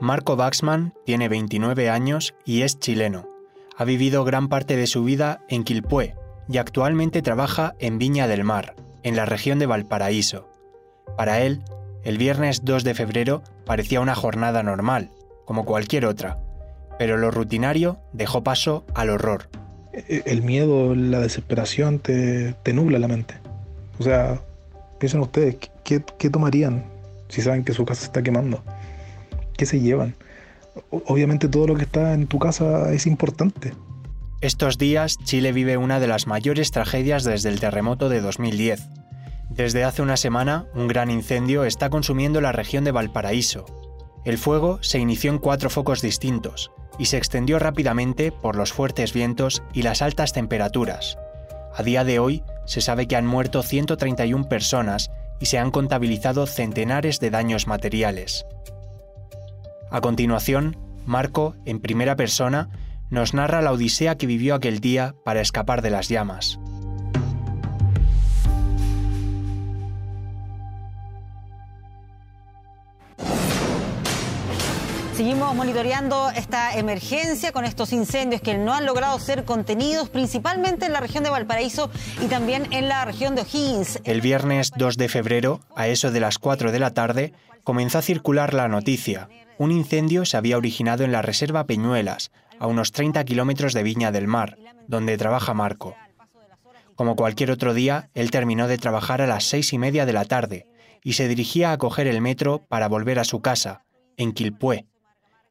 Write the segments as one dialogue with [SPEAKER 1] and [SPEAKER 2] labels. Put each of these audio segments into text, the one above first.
[SPEAKER 1] Marco Baxman tiene 29 años y es chileno. Ha vivido gran parte de su vida en Quilpué y actualmente trabaja en Viña del Mar, en la región de Valparaíso. Para él, el viernes 2 de febrero parecía una jornada normal, como cualquier otra, pero lo rutinario dejó paso al horror.
[SPEAKER 2] E-, el miedo, la desesperación te, nubla la mente. O sea, piensen ustedes, ¿qué, ¿qué, tomarían si saben que su casa se está quemando? ¿Qué se llevan? Obviamente todo lo que está en tu casa es importante.
[SPEAKER 1] Estos días Chile vive una de las mayores tragedias desde el terremoto de 2010. Desde hace una semana, un gran incendio está consumiendo la región de Valparaíso. El fuego se inició en cuatro focos distintos y se extendió rápidamente por los fuertes vientos y las altas temperaturas. A día de hoy, se sabe que han muerto 131 personas y se han contabilizado centenares de daños materiales. A continuación, Marco, en primera persona, nos narra la odisea que vivió aquel día para escapar de las llamas.
[SPEAKER 3] Seguimos monitoreando esta emergencia con estos incendios que no han logrado ser contenidos, principalmente en la región de Valparaíso y también en la región de O'Higgins.
[SPEAKER 1] El viernes 2 de febrero, a eso de las 4 de la tarde, comenzó a circular la noticia. Un incendio se había originado en la Reserva Peñuelas, a unos 30 kilómetros de Viña del Mar, donde trabaja Marco. Como cualquier otro día, él terminó de trabajar a las seis y media de la tarde y se dirigía a coger el metro para volver a su casa, en Quilpué.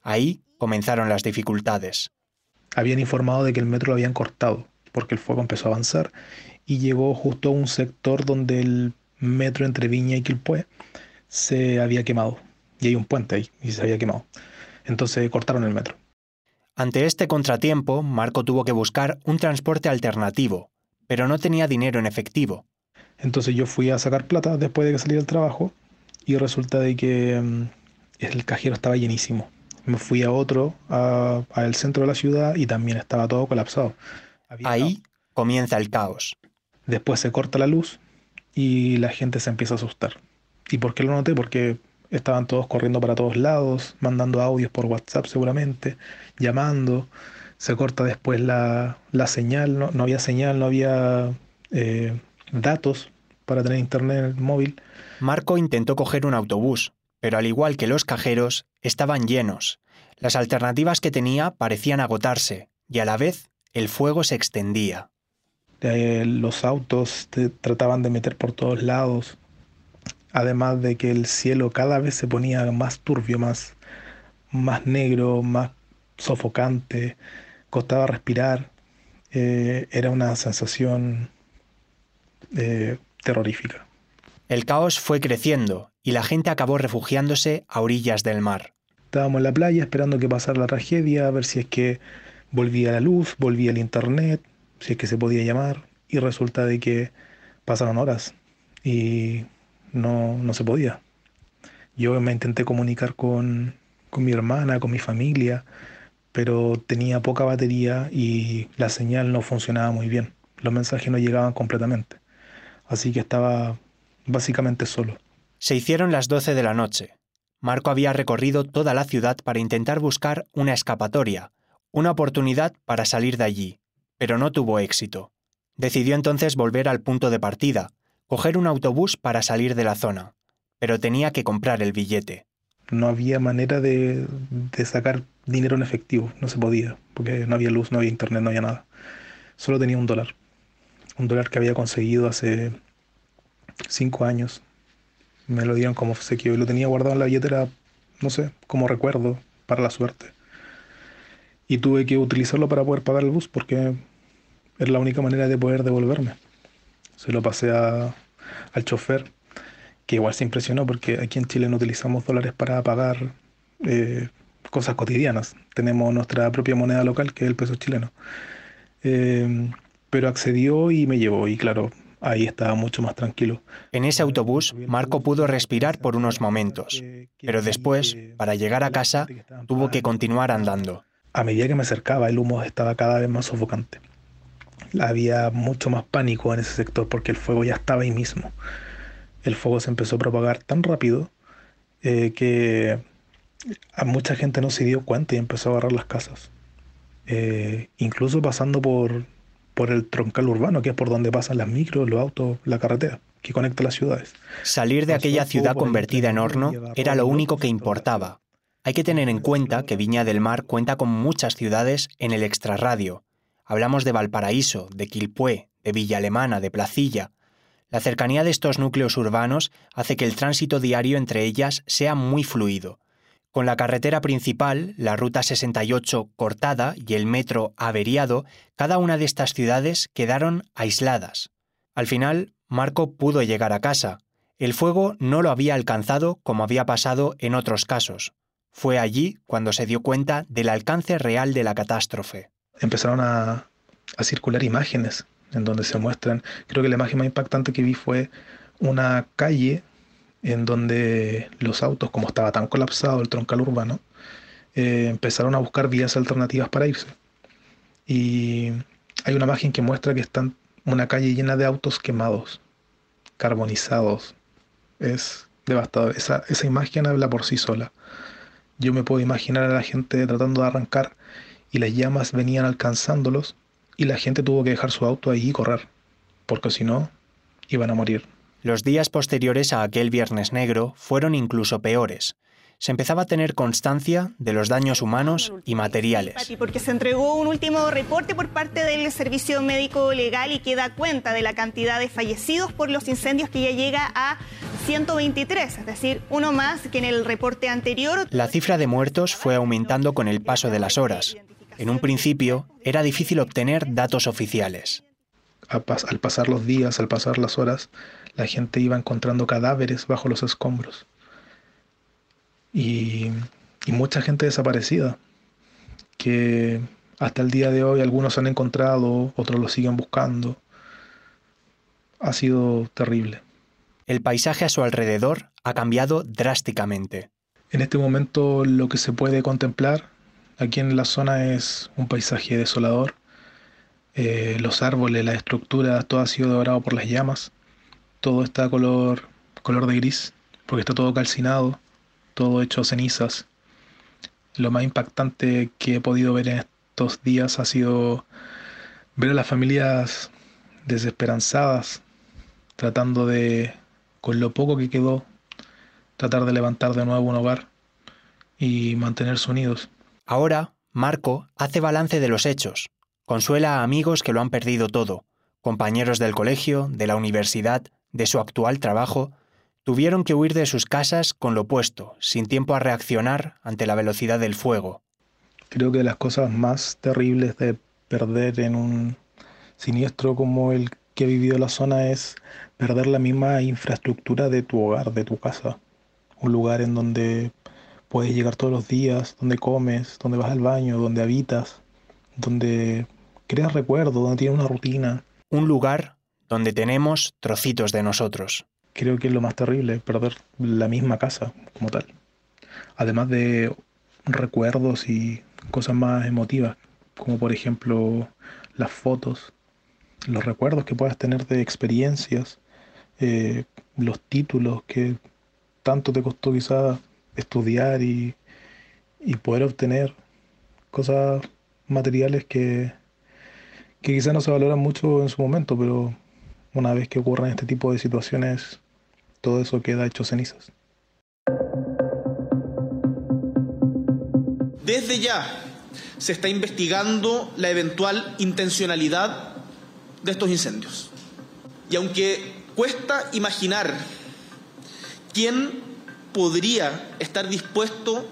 [SPEAKER 1] Ahí comenzaron las dificultades.
[SPEAKER 2] Habían informado de que el metro lo habían cortado, porque el fuego empezó a avanzar y llegó justo a un sector donde el metro entre Viña y Quilpué se había quemado. Y hay un puente ahí y se había quemado. Entonces cortaron el metro.
[SPEAKER 1] Ante este contratiempo, Marco tuvo que buscar un transporte alternativo, pero no tenía dinero en efectivo.
[SPEAKER 2] Entonces yo fui a sacar plata después de que salí del trabajo y resulta de que mm, el cajero estaba llenísimo. Me fui a otro, al centro de la ciudad y también estaba todo colapsado.
[SPEAKER 1] Ahí comienza el caos.
[SPEAKER 2] Después se corta la luz y la gente se empieza a asustar. ¿Y por qué lo noté? Porque estaban todos corriendo para todos lados, mandando audios por WhatsApp seguramente, llamando. Se corta después la, señal, no, había señal, no había eh, datos para tener internet móvil.
[SPEAKER 1] Marco intentó coger un autobús, pero al igual que los cajeros, estaban llenos. Las alternativas que tenía parecían agotarse, y a la vez el fuego se extendía.
[SPEAKER 2] Eh, los autos te trataban de meter por todos lados, además de que el cielo cada vez se ponía más turbio, más, más negro, más sofocante, costaba respirar, eh, era una sensación eh, terrorífica.
[SPEAKER 1] El caos fue creciendo y la gente acabó refugiándose a orillas del mar.
[SPEAKER 2] Estábamos en la playa esperando que pasara la tragedia, a ver si es que volvía la luz, volvía el internet, si es que se podía llamar, y resulta de que pasaron horas y no, no se podía. Yo me intenté comunicar con, con mi hermana, con mi familia, pero tenía poca batería y la señal no funcionaba muy bien. Los mensajes no llegaban completamente. Así que estaba básicamente solo.
[SPEAKER 1] Se hicieron las 12 de la noche. Marco había recorrido toda la ciudad para intentar buscar una escapatoria, una oportunidad para salir de allí, pero no tuvo éxito. Decidió entonces volver al punto de partida, coger un autobús para salir de la zona, pero tenía que comprar el billete.
[SPEAKER 2] No había manera de, sacar dinero en efectivo, no se podía, porque no había luz, no había internet, no había nada. Solo tenía un dólar, un dólar que había conseguido hace cinco años. Me lo dieron como obsequio y lo tenía guardado en la billetera, no sé, como recuerdo, para la suerte. Y tuve que utilizarlo para poder pagar el bus porque era la única manera de poder devolverme se lo pasé al chofer, que igual se impresionó porque aquí en Chile no utilizamos dólares para pagar eh, cosas cotidianas. Tenemos nuestra propia moneda local, que es el peso chileno. Em, pero accedió y me llevó, y claro, ahí estaba mucho más tranquilo.
[SPEAKER 1] En ese autobús, Marco pudo respirar por unos momentos, pero después, para llegar a casa, tuvo que continuar andando.
[SPEAKER 2] A medida que me acercaba, el humo estaba cada vez más sofocante había mucho más pánico en ese sector porque el fuego ya estaba ahí mismo. El fuego se empezó a propagar tan rápido eh, que a mucha gente no se dio cuenta y empezó a agarrar las casas. Eh, incluso pasando por, por el troncal urbano, que es por donde pasan las micros, los autos, la carretera que conecta las ciudades.
[SPEAKER 1] Salir de aquella ciudad convertida en horno era lo único que importaba. Hay que tener en cuenta que Viña del Mar cuenta con muchas ciudades en el extrarradio. Hablamos de Valparaíso, de Quilpué, de Villa Alemana, de Placilla. La cercanía de estos núcleos urbanos hace que el tránsito diario entre ellas sea muy fluido. Con la carretera principal, la Ruta 68 cortada y el metro averiado, cada una de estas ciudades quedaron aisladas. Al final, Marco pudo llegar a casa. El fuego no lo había alcanzado como había pasado en otros casos. Fue allí cuando se dio cuenta del alcance real de la catástrofe.
[SPEAKER 2] Empezaron a, circular imágenes en donde se muestran, creo que la imagen más impactante que vi fue una calle en donde los autos, como estaba tan colapsado el troncal urbano, eh, empezaron a buscar vías alternativas para irse. Y hay una imagen que muestra que están una calle llena de autos quemados, carbonizados. Es devastador. Esa, esa imagen habla por sí sola. Yo me puedo imaginar a la gente tratando de arrancar y las llamas venían alcanzándolos y la gente tuvo que dejar su auto ahí y correr, porque si no, iban a morir.
[SPEAKER 1] Los días posteriores a aquel Viernes Negro fueron incluso peores. Se empezaba a tener constancia de los daños humanos y materiales.
[SPEAKER 4] Porque se entregó un último reporte por parte del Servicio Médico Legal y que da cuenta de la cantidad de fallecidos por los incendios que ya llega a 123, es decir, uno más que en el reporte anterior.
[SPEAKER 1] La cifra de muertos fue aumentando con el paso de las horas. En un principio era difícil obtener datos oficiales.
[SPEAKER 2] Al pasar los días, al pasar las horas, la gente iba encontrando cadáveres bajo los escombros. Y, mucha gente desaparecida, que hasta el día de hoy algunos han encontrado, otros lo siguen buscando. Ha sido terrible.
[SPEAKER 1] El paisaje a su alrededor ha cambiado drásticamente.
[SPEAKER 2] En este momento lo que se puede contemplar aquí en la zona es un paisaje desolador. Eh, los árboles, las estructuras, todo ha sido devorado por las llamas todo está color, color de gris, porque está todo calcinado, todo hecho cenizas. Lo más impactante que he podido ver en estos días ha sido ver a las familias desesperanzadas, tratando de, con lo poco que quedó, tratar de levantar de nuevo un hogar y mantenerse unidos.
[SPEAKER 1] Ahora, Marco hace balance de los hechos, consuela a amigos que lo han perdido todo, compañeros del colegio, de la universidad, de su actual trabajo, tuvieron que huir de sus casas con lo puesto, sin tiempo a reaccionar ante la velocidad del fuego.
[SPEAKER 2] Creo que las cosas más terribles de perder en un siniestro como el que ha vivido la zona es perder la misma infraestructura de tu hogar, de tu casa. Un lugar en donde puedes llegar todos los días, donde comes, donde vas al baño, donde habitas, donde creas recuerdos, donde tienes una rutina.
[SPEAKER 1] Un lugar donde tenemos trocitos de nosotros.
[SPEAKER 2] Creo que es lo más terrible, perder la misma casa como tal. Además de recuerdos y cosas más emotivas, como por ejemplo las fotos, los recuerdos que puedas tener de experiencias, eh, los títulos que tanto te costó quizás estudiar y, y poder obtener cosas materiales que, que quizás no se valoran mucho en su momento, pero una vez que ocurran este tipo de situaciones, todo eso queda hecho cenizas.
[SPEAKER 5] Desde ya se está investigando la eventual intencionalidad de estos incendios. Y aunque cuesta imaginar quién podría estar dispuesto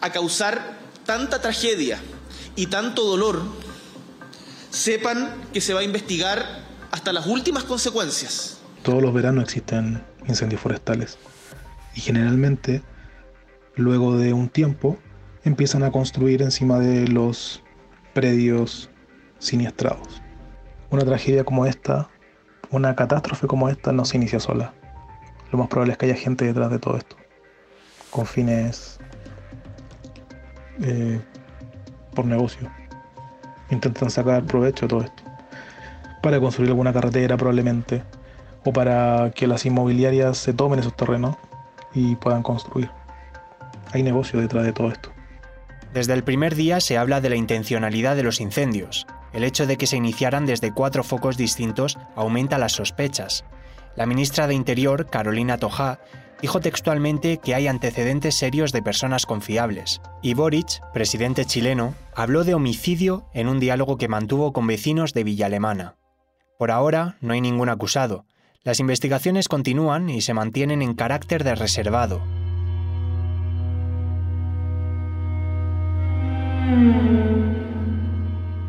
[SPEAKER 5] a causar tanta tragedia y tanto dolor, sepan que se va a investigar hasta las últimas consecuencias.
[SPEAKER 2] Todos los veranos existen incendios forestales y generalmente luego de un tiempo empiezan a construir encima de los predios siniestrados. Una tragedia como esta, una catástrofe como esta no se inicia sola. Lo más probable es que haya gente detrás de todo esto, con fines eh, por negocio. Intentan sacar provecho de todo esto para construir alguna carretera probablemente, o para que las inmobiliarias se tomen esos terrenos y puedan construir. hay negocio detrás de todo esto.
[SPEAKER 1] Desde el primer día se habla de la intencionalidad de los incendios. El hecho de que se iniciaran desde cuatro focos distintos aumenta las sospechas. La ministra de Interior, Carolina Toja, dijo textualmente que hay antecedentes serios de personas confiables. Y Boric, presidente chileno, habló de homicidio en un diálogo que mantuvo con vecinos de Villa Alemana. Por ahora no hay ningún acusado. Las investigaciones continúan y se mantienen en carácter de reservado.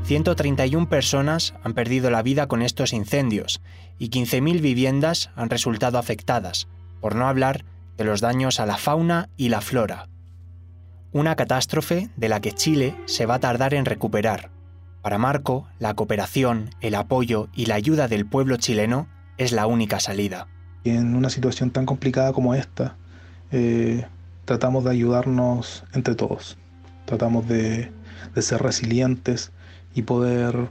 [SPEAKER 1] 131 personas han perdido la vida con estos incendios y 15.000 viviendas han resultado afectadas, por no hablar de los daños a la fauna y la flora. Una catástrofe de la que Chile se va a tardar en recuperar. Para Marco, la cooperación, el apoyo y la ayuda del pueblo chileno es la única salida.
[SPEAKER 2] En una situación tan complicada como esta, eh, tratamos de ayudarnos entre todos tratamos de, ser resilientes y poder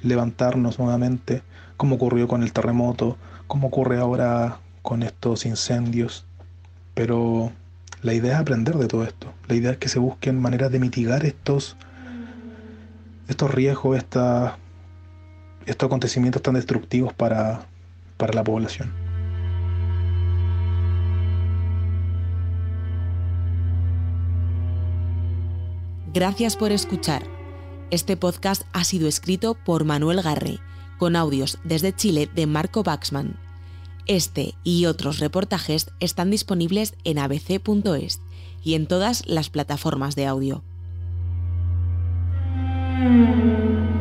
[SPEAKER 2] levantarnos nuevamente, como ocurrió con el terremoto, como ocurre ahora con estos incendios. Pero la idea es aprender de todo esto. La idea es que se busquen maneras de mitigar estos, estos riesgos, estos acontecimientos tan destructivos para la población.
[SPEAKER 6] Gracias por escuchar. Este podcast ha sido escrito por Manuel Garre, con audios desde Chile de Marco Baxman. Este y otros reportajes están disponibles en abc.es y en todas las plataformas de audio. Mm.